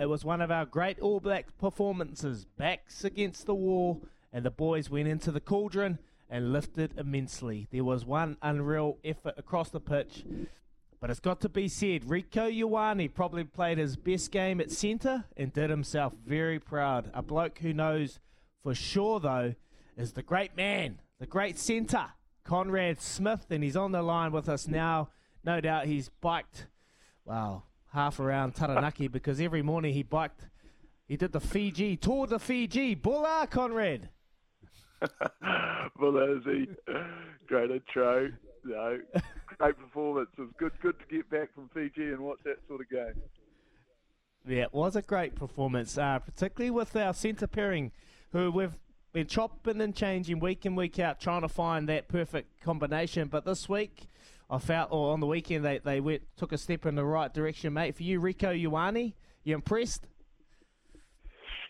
It was one of our great All Black performances, backs against the wall, and the boys went into the cauldron and lifted immensely. There was one unreal effort across the pitch, but it's got to be said, Rieko Ioane probably played his best game at centre and did himself very proud. A bloke who knows for sure, though, is the great man, the great centre, Conrad Smith, and he's on the line with us now. No doubt he's biked, wow, half around Taranaki because every morning he biked, he did the Fiji, tour the Fiji. Bula, Conrad. Bula, is he? Great intro. No, great performance. It was good, good to get back from Fiji and watch that sort of game. Yeah, it was a great performance, uh, particularly with our centre pairing, who we've been chopping and changing week in, week out, trying to find that perfect combination. But this week, I felt, or on the weekend, they, they went took a step in the right direction, mate. For you, Rieko Ioane, you impressed?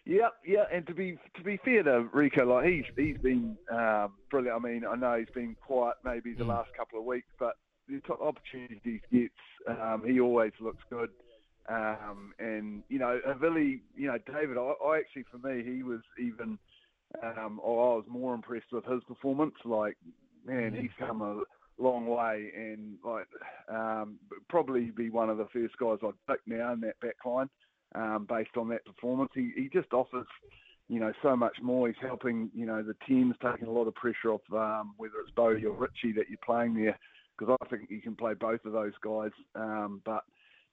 Yeah, yeah, and to be to be fair to Rieko, like he's he's been um, brilliant. I mean, I know he's been quiet maybe the mm. last couple of weeks, but the opportunities he gets, um, he always looks good. Um, and you know, Vili, you know, David, I, I, actually for me, he was even. Um, I was more impressed with his performance. Like, man, he's come a long way, and like um, probably be one of the first guys I'd pick now in that back line um, based on that performance. He, he just offers, you know, so much more. He's helping, you know, the team's taking a lot of pressure off um, whether it's Bodie or Richie that you're playing there, because I think you can play both of those guys. Um, but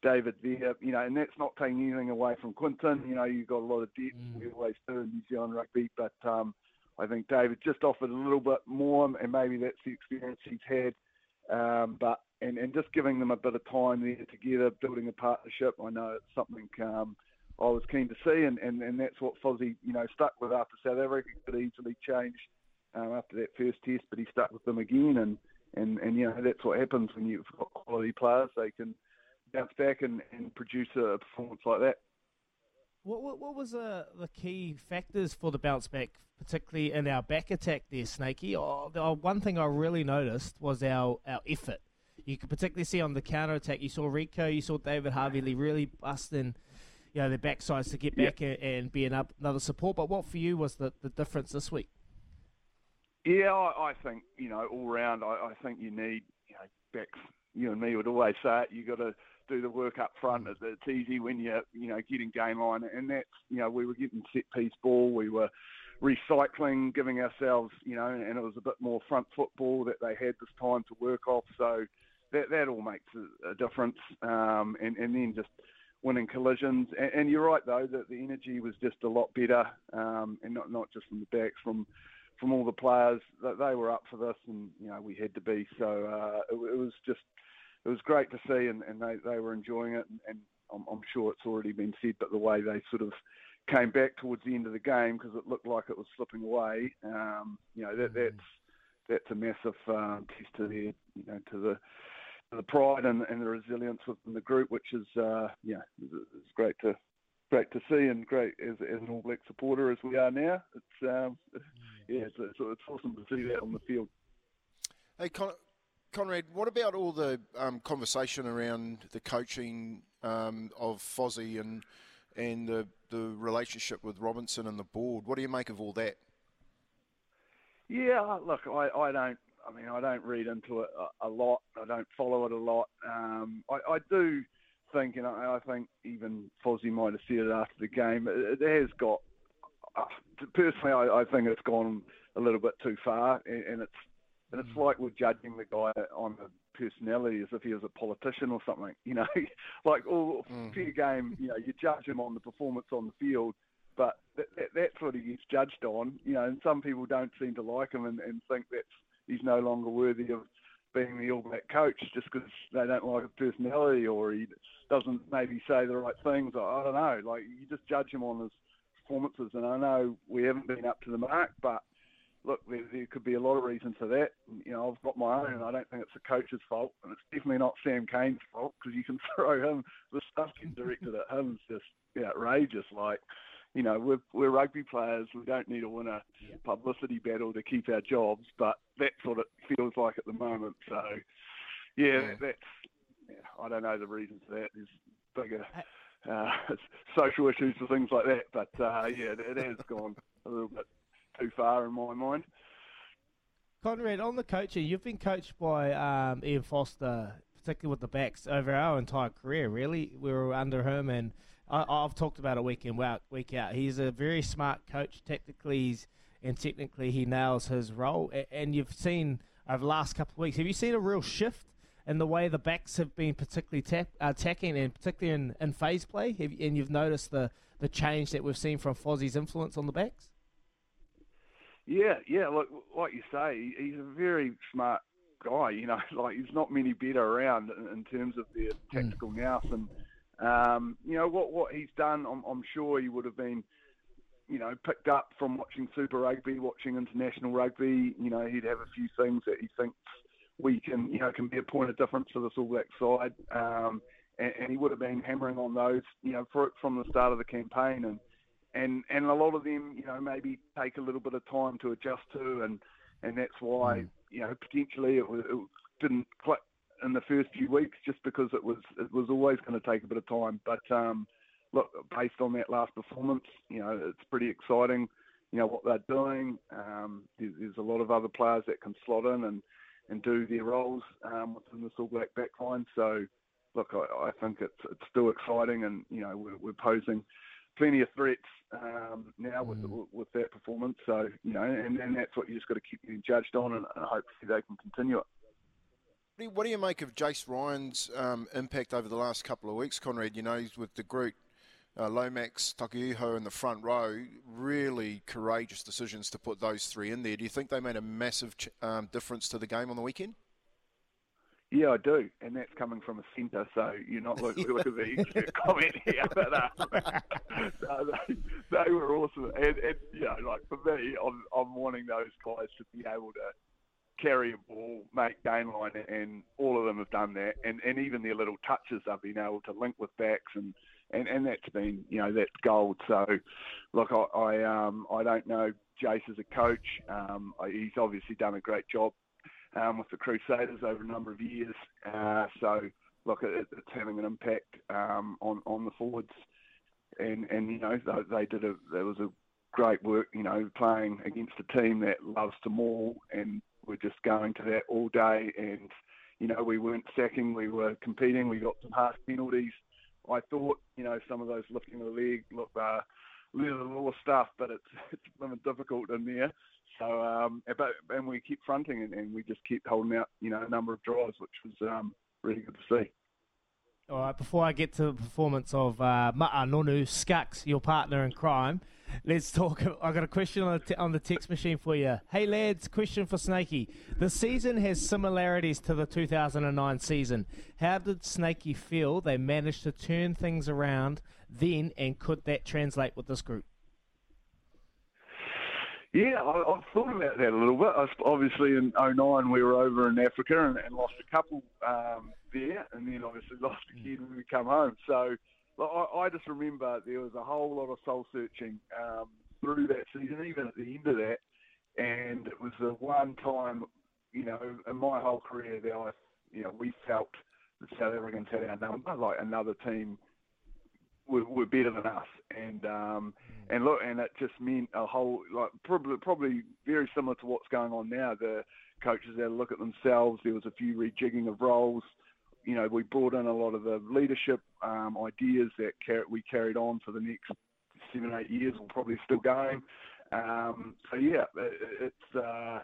David there, you know, and that's not taking anything away from Quinton. You know, you've got a lot of depth. Mm. We always do in New Zealand rugby, but um, I think David just offered a little bit more, and maybe that's the experience he's had. Um, but and, and just giving them a bit of time there together, building a partnership. I know it's something um, I was keen to see, and, and, and that's what Fozzie, you know, stuck with after South Africa. Could easily change um, after that first test, but he stuck with them again, and, and, and you know that's what happens when you've got quality players. They can bounce back and, and produce a performance like that. What, what, what was uh, the key factors for the bounce back, particularly in our back attack there, Snaky? Oh, the, oh, one thing I really noticed was our, our effort. You could particularly see on the counter attack, you saw Rieko, you saw David Havili really busting you know, their backsides to get back and, and, be another support. But what for you was the, the difference this week? Yeah, I, I think, you know, all round, I, I think you need, you know, backs. You and me would always say it, you got to do the work up front. It's easy when you're, you know, getting game line, and that's, you know, we were getting set piece ball, we were recycling, giving ourselves, you know, and it was a bit more front football that they had this time to work off. So that that all makes a, a difference, um, and and then just winning collisions. And, and, you're right though that the energy was just a lot better, um, and not not just from the backs, from from all the players that they were up for this, and you know we had to be. So uh, it, it was just it was great to see, and, and they, they were enjoying it. And, and I'm, I'm, sure it's already been said, but the way they sort of came back towards the end of the game because it looked like it was slipping away. Um, you know that mm. that's that's a massive um, test to their you know to the to the pride and, and the resilience within the group, which is uh, yeah, it's great to great to see and great as, as an All Black supporter as we are now. It's um, yeah, it's, it's, it's awesome to see that on the field. Hey, Con- Conrad, what about all the um, conversation around the coaching um, of Fozzie and and the the relationship with Robinson and the board? What do you make of all that? Yeah, look, I, I don't. I mean, I don't read into it a, a lot. I don't follow it a lot. Um, I, I do think, and I, I think even Fozzie might have said it after the game. It, it has got. Uh, personally, I, I think it's gone a little bit too far, and, and it's and it's mm. like we're judging the guy on the personality as if he was a politician or something. You know, like all mm. fair game. You know, you judge him on the performance on the field, but that, that, that's what he gets judged on. You know, and some people don't seem to like him and, and think that he's no longer worthy of being the All Black coach just because they don't like his personality or he doesn't maybe say the right things. I, I don't know. Like you just judge him on his performances, and I know we haven't been up to the mark, but look, there, there, could be a lot of reasons for that. You know, I've got my own, and I don't think it's the coach's fault, and it's definitely not Sam Cane's fault because you can throw him the stuff getting directed at him is just outrageous. Like, you know, we're we're rugby players. We don't need to win a yeah. publicity battle to keep our jobs, but that's what it feels like at the moment. So, yeah, yeah. that's yeah, I don't know the reasons for that. There's bigger. Uh, social issues or things like that, but uh, yeah, it, it has gone a little bit too far in my mind. Conrad, on the coaching, you've been coached by um, Ian Foster, particularly with the backs, over our entire career. Really, we were under him, and I, have talked about it week in week out. He's a very smart coach. Technically, and technically, he nails his role. And you've seen over the last couple of weeks, have you seen a real shift in the way the backs have been particularly tap, attacking, and particularly in, in phase play? Have, and you've noticed the the change that we've seen from Fozzie's influence on the backs. Yeah, yeah. Like like you say, he's a very smart guy. You know, like there's not many better around in, terms of their hmm. tactical mm. nous, and um, you know what what he's done. I'm, I'm sure he would have been, you know, picked up from watching Super Rugby, watching international rugby. You know, he'd have a few things that he thinks we can, you know, can be a point of difference for this All Black side. Um, and, and he would have been hammering on those, you know, for, from the start of the campaign and and and a lot of them, you know, maybe take a little bit of time to adjust to, and and that's why mm. you know potentially it, it didn't click in the first few weeks just because it was it was always going to take a bit of time. But um, look, based on that last performance, you know, it's pretty exciting. You know what they're doing. Um, there's, there's, a lot of other players that can slot in and and do their roles um, within the All Black backline. So look, I, I, think it's it's still exciting, and you know we're, we're posing plenty of threats um, now with mm. with that performance. So you know, and, and that's what you just got to keep getting judged on, and, and hopefully they can continue it. What do you make of Jase Ryan's um, impact over the last couple of weeks, Conrad? You know, he's with the group, uh, Lomax, Taukei'aho in the front row, really courageous decisions to put those three in there. Do you think they made a massive ch- um, difference to the game on the weekend? Yeah, I do, and that's coming from a centre, so you're not looking, at the comment here. But uh, no, they, they, were awesome, and, and you know, like for me, I'm, I'm wanting those guys to be able to carry a ball, make game line, and all of them have done that, and and even their little touches, they've been able to link with backs, and and and that's been you know that's gold. So, look, I I um I don't know Jase as a coach. Um, he's obviously done a great job um, with the Crusaders over a number of years. Uh, so look, it, it's having an impact um, on on the forwards, and and you know they, they did a there was a great work you know playing against a team that loves to maul, and we're just going to that all day, and you know we weren't sacking, we were competing, we got some harsh penalties. I thought you know some of those lifting the leg look. Uh, little law stuff, but it's it's been difficult in there. So, um, but and we keep fronting and, and, we just keep holding out, you know, a number of drives, which was um, really good to see. All right, before I get to the performance of uh, Ma'a Nonu Skux, your partner in crime, let's talk. I got a question on the, on the text machine for you. Hey lads, question for Snaky. The season has similarities to the 2009 season. How did Snaky feel they managed to turn things around then, and could that translate with this group? Yeah, I, have thought about that a little bit. I, obviously, in 09 we were over in Africa and, and lost a couple um, there, and then obviously lost again when we come home. So, I, I just remember there was a whole lot of soul searching um, through that season, even at the end of that, and it was the one time, you know, in my whole career that I, you know, we felt the South Africans had our number, like another team were, were better than us, and um, mm. and look, and it just meant a whole like probably probably very similar to what's going on now. The coaches had to look at themselves. There was a few rejigging of roles. You know, we brought in a lot of the leadership um, ideas that car- we carried on for the next seven, eight years. We're probably still going. Um, so yeah, it, it's uh,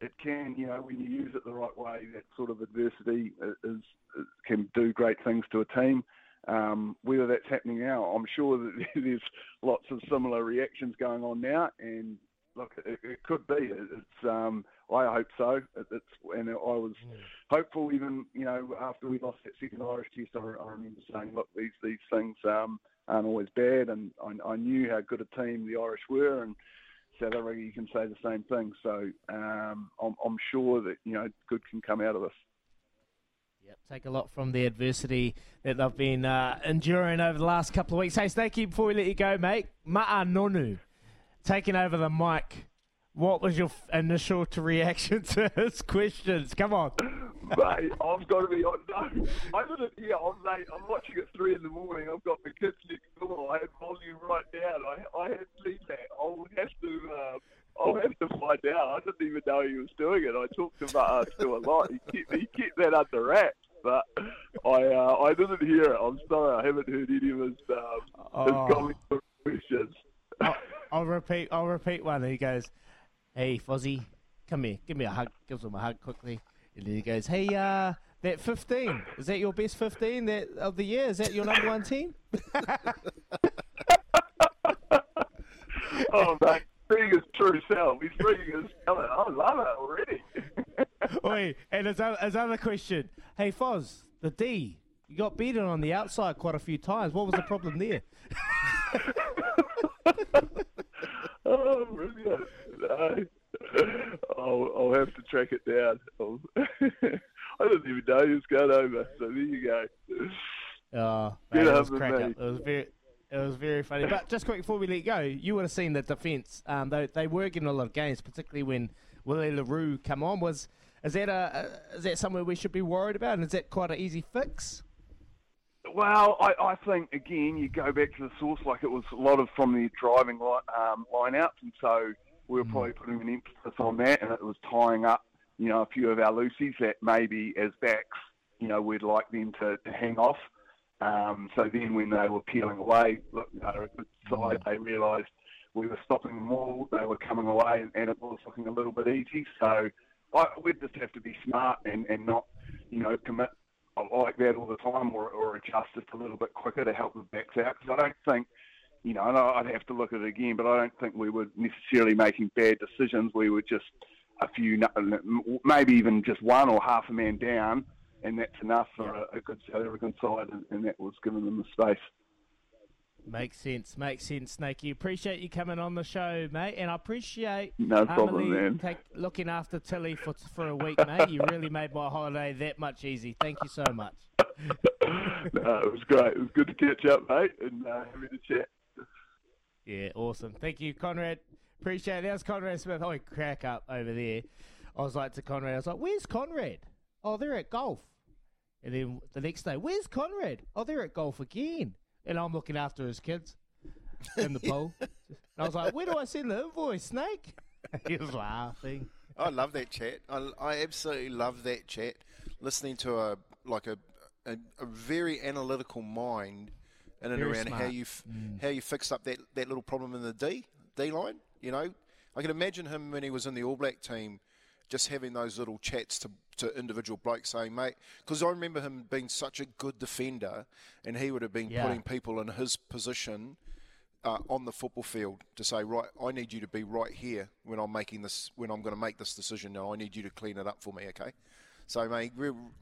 it can, you know, when you use it the right way, that sort of adversity is, is can do great things to a team. Um, whether that's happening now, I'm sure that there's lots of similar reactions going on now, and look, it, it could be. It's um, I hope so. It's and I was mm. hopeful even you know after we lost that second Irish test, I, I remember saying, look, these these things um, aren't always bad, and I, I knew how good a team the Irish were, and South Africa you can say the same thing. So um, I'm, I'm sure that you know good can come out of this. Yep, take a lot from the adversity that they've been uh, enduring over the last couple of weeks. Hey, Snakey, before we let you go, mate, Ma'a Nonu taking over the mic. What was your initial reaction to his questions? Come on. Mate, I've got to be on. No, I didn't hear. I'm late. I'm watching at three in the morning. I've got the kids next door. I had volume right down. I, I had seen that. I'll have to. Um, I'll have to find out. I didn't even know he was doing it. I talked to uh, to a lot. He kept, he kept that under wraps, but I uh, I didn't hear it. I'm sorry. I haven't heard any of his um, oh. his questions. I'll, I'll, repeat. I'll repeat one. He goes, "Hey, Fozzie, come here. Give me a hug." Gives him a hug quickly, and then he goes, "Hey, uh, that 15 is that your best 15 that of the year? Is that your number one team?" oh, mate being his true self. He's bringing his talent. I love it already. Wait, and other, his other question. Hey, Foz, the D, you got beaten on the outside quite a few times. What was the problem there? oh, brilliant. No. I'll, I'll have to track it down. I didn't even know he was going over. So there you go. Oh, man, it was crack up. It was very, it was very funny. But just quick before we let go, you would have seen the defence. Um, they they were getting a lot of games, particularly when Willie le Roux come on. Was is that a, a is that somewhere we should be worried about? And is that quite an easy fix? Well, I, I think again you go back to the source. Like it was a lot of from the driving line, um, lineouts, and so we were mm. probably putting an emphasis on that, and it was tying up, you know, a few of our loosies that maybe as backs, you know, we'd like them to, to hang off. Um, so then when they were peeling away, look, a good side. They realised we were stopping them all. They were coming away, and it was looking a little bit easy. So I, we'd just have to be smart and, and not, you know, commit like that all the time, or, or adjust just a little bit quicker to help the backs out. Because I don't think, you know, and I'd have to look at it again, but I don't think we were necessarily making bad decisions. We were just a few, maybe even just one or half a man down and that's enough for a, a, good South African side, and, and, that was giving them the space. Makes sense, makes sense, Snakey. Appreciate you coming on the show, mate, and I appreciate no problem, man. Take, looking after Tilly for for a week, mate. You really made my holiday that much easy. Thank you so much. no, it was great. It was good to catch up, mate, and uh, having a chat. Yeah, awesome. Thank you, Conrad. Appreciate it. That was Conrad Smith. Oh, crack up over there. I was like to Conrad, I was like, "Where's Conrad?" Oh, they're at golf. And then the next day, where's Conrad? Oh, they're at golf again. And I'm looking after his kids in the pool. and I was like, where do I send the invoice, Snake? he was laughing. I love that chat. I, I absolutely love that chat. Listening to a like a a, a very analytical mind in and very around smart. how you mm. how you fixed up that, that little problem in the D D line. You know, I can imagine him when he was in the All Black team, just having those little chats to to individual blokes saying, mate, because I remember him being such a good defender, and he would have been yeah. putting people in his position uh, on the football field to say, right, I need you to be right here when I'm making this, when I'm going to make this decision. Now I need you to clean it up for me, okay? So, mate,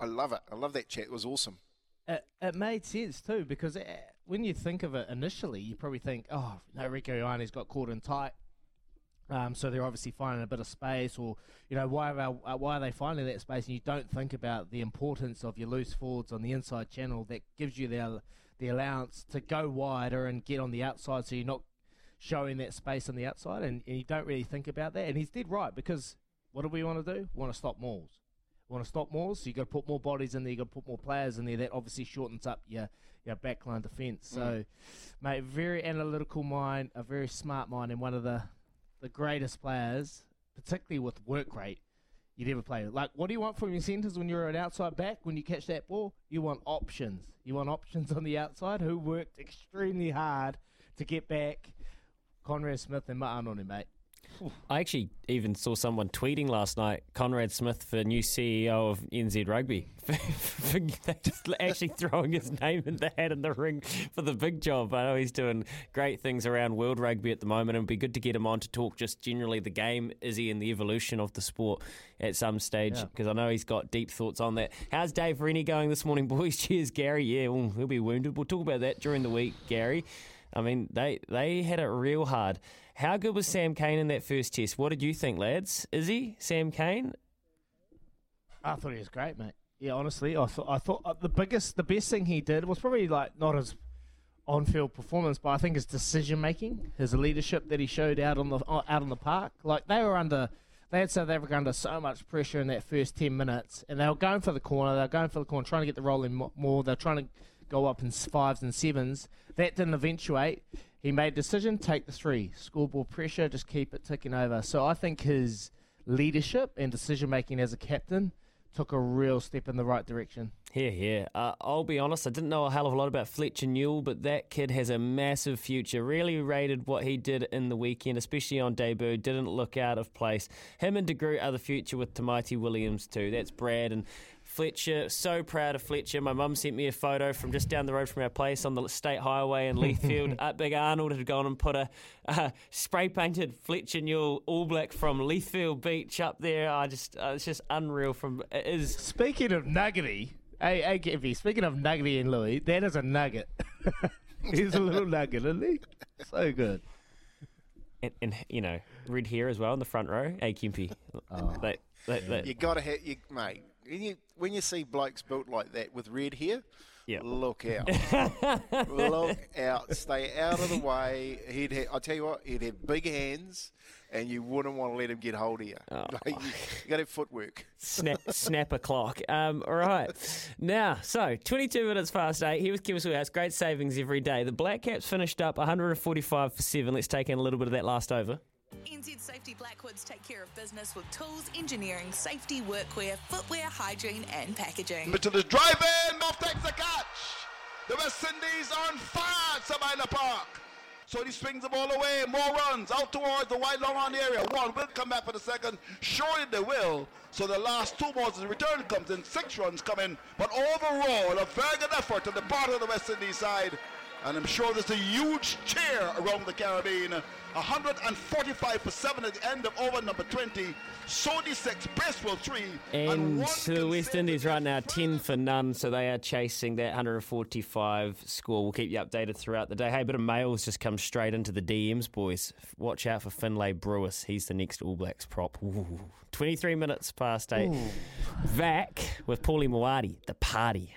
I love it. I love that chat. It was awesome. It, it made sense too because it, uh, when you think of it initially, you probably think, oh, no, Rieko Ioane's got caught in tight um, so they're obviously finding a bit of space, or you know why are uh, why are they finding that space? And you don't think about the importance of your loose forwards on the inside channel that gives you the the allowance to go wider and get on the outside, so you're not showing that space on the outside, and, and you don't really think about that. And he's dead right because what do we want to do? We want to stop mauls. We want to stop mauls, so you got to put more bodies in there. You got to put more players in there. That obviously shortens up your your backline defence. So, Mm. mate, very analytical mind, a very smart mind, and one of the the greatest players, particularly with work rate you'd ever play. Like, what do you want from your centres when you're an outside back? When you catch that ball, you want options. You want options on the outside who worked extremely hard to get back. Conrad Smith and Ma'a on him, mate. I actually even saw someone tweeting last night Conrad Smith for new CEO of NZ Rugby. for just actually throwing his name in the hat in the ring for the big job. I know he's doing great things around world rugby at the moment. And it'd be good to get him on to talk just generally the game, is he, and the evolution of the sport at some stage Yeah. because I know he's got deep thoughts on that. How's Dave Rennie going this morning, boys? Cheers, Gary. Yeah, well, he'll be wounded. We'll talk about that during the week, Gary. I mean, they they had it real hard. How good was Sam Cane in that first test? What did you think, lads? Is he Sam Cane? I thought he was great, mate. Yeah, honestly, I thought I thought uh, the biggest, the best thing he did was probably like not his on-field performance, but I think his decision making, his leadership that he showed out on the uh, out on the park. Like they were under, they had South Africa under so much pressure in that first ten minutes, and they were going for the corner. They were going for the corner, trying to get the roll in more. They're trying to go up in fives and sevens. That didn't eventuate. He made a decision, take the three, scoreboard pressure, just keep it ticking over. So I think his leadership and decision making as a captain took a real step in the right direction. Yeah, yeah. Uh, I'll be honest, I didn't know a hell of a lot about Fletcher Newell, but that kid has a massive future. Really rated what he did in the weekend, especially on debut. Didn't look out of place. Him and De Groot are the future with Tamaiti Williams too. That's Brad and Fletcher. So proud of Fletcher. My mum sent me a photo from just down the road from our place on the state highway in Leithfield. uh, Big Arnold had gone and put a uh, spray painted Fletcher Newell All Black from Leithfield Beach up there. I just, uh, it's just unreal. From it is Speaking of nuggety, hey, hey, Gippy, speaking of nuggety and Louis, that is a nugget. He's a little nugget, isn't he? So good. and, and you know, red hair as well in the front row. Hey, Kimpy. They, they, they, You got to hit you, mate. When you, when you see blokes built like that with red hair, Yeah. look out. look out. Stay out of the way. He'd ha- I tell you what, he'd have big hands, and you wouldn't want to let him get hold of you. Oh. You, you got to have footwork. snap, snap a clock. Um, all right. Now, so 22 minutes past eight. Here with Kim House. Great savings every day. The Black Caps finished up 145 for seven. Let's take in a little bit of that last over. NZ Safety Blackwoods take care of business with tools, engineering, safety, workwear, footwear, hygiene, and packaging. to the drive-in, North takes the catch. The West Indies are on fire at Sabina Park. So he swings the ball away, more runs out towards the wide long on area. One will come back for the second. Surely they will. So the last two balls, the return comes in, six runs come in. But overall, a very good effort on the part of the West Indies side. And I'm sure there's a huge cheer around the Caribbean. 145 for 7 at the end of over number 20. Sodhi 6, Bracewell 3. And one the West Indies right now 10 for none, so they are chasing that 145 score. We'll keep you updated throughout the day. Hey, a bit of mail's just come straight into the DMs, boys. Watch out for Finlay Brewis. He's the next All Blacks prop. Ooh. 23 minutes past 8. Vac with Paulie Moati, the party.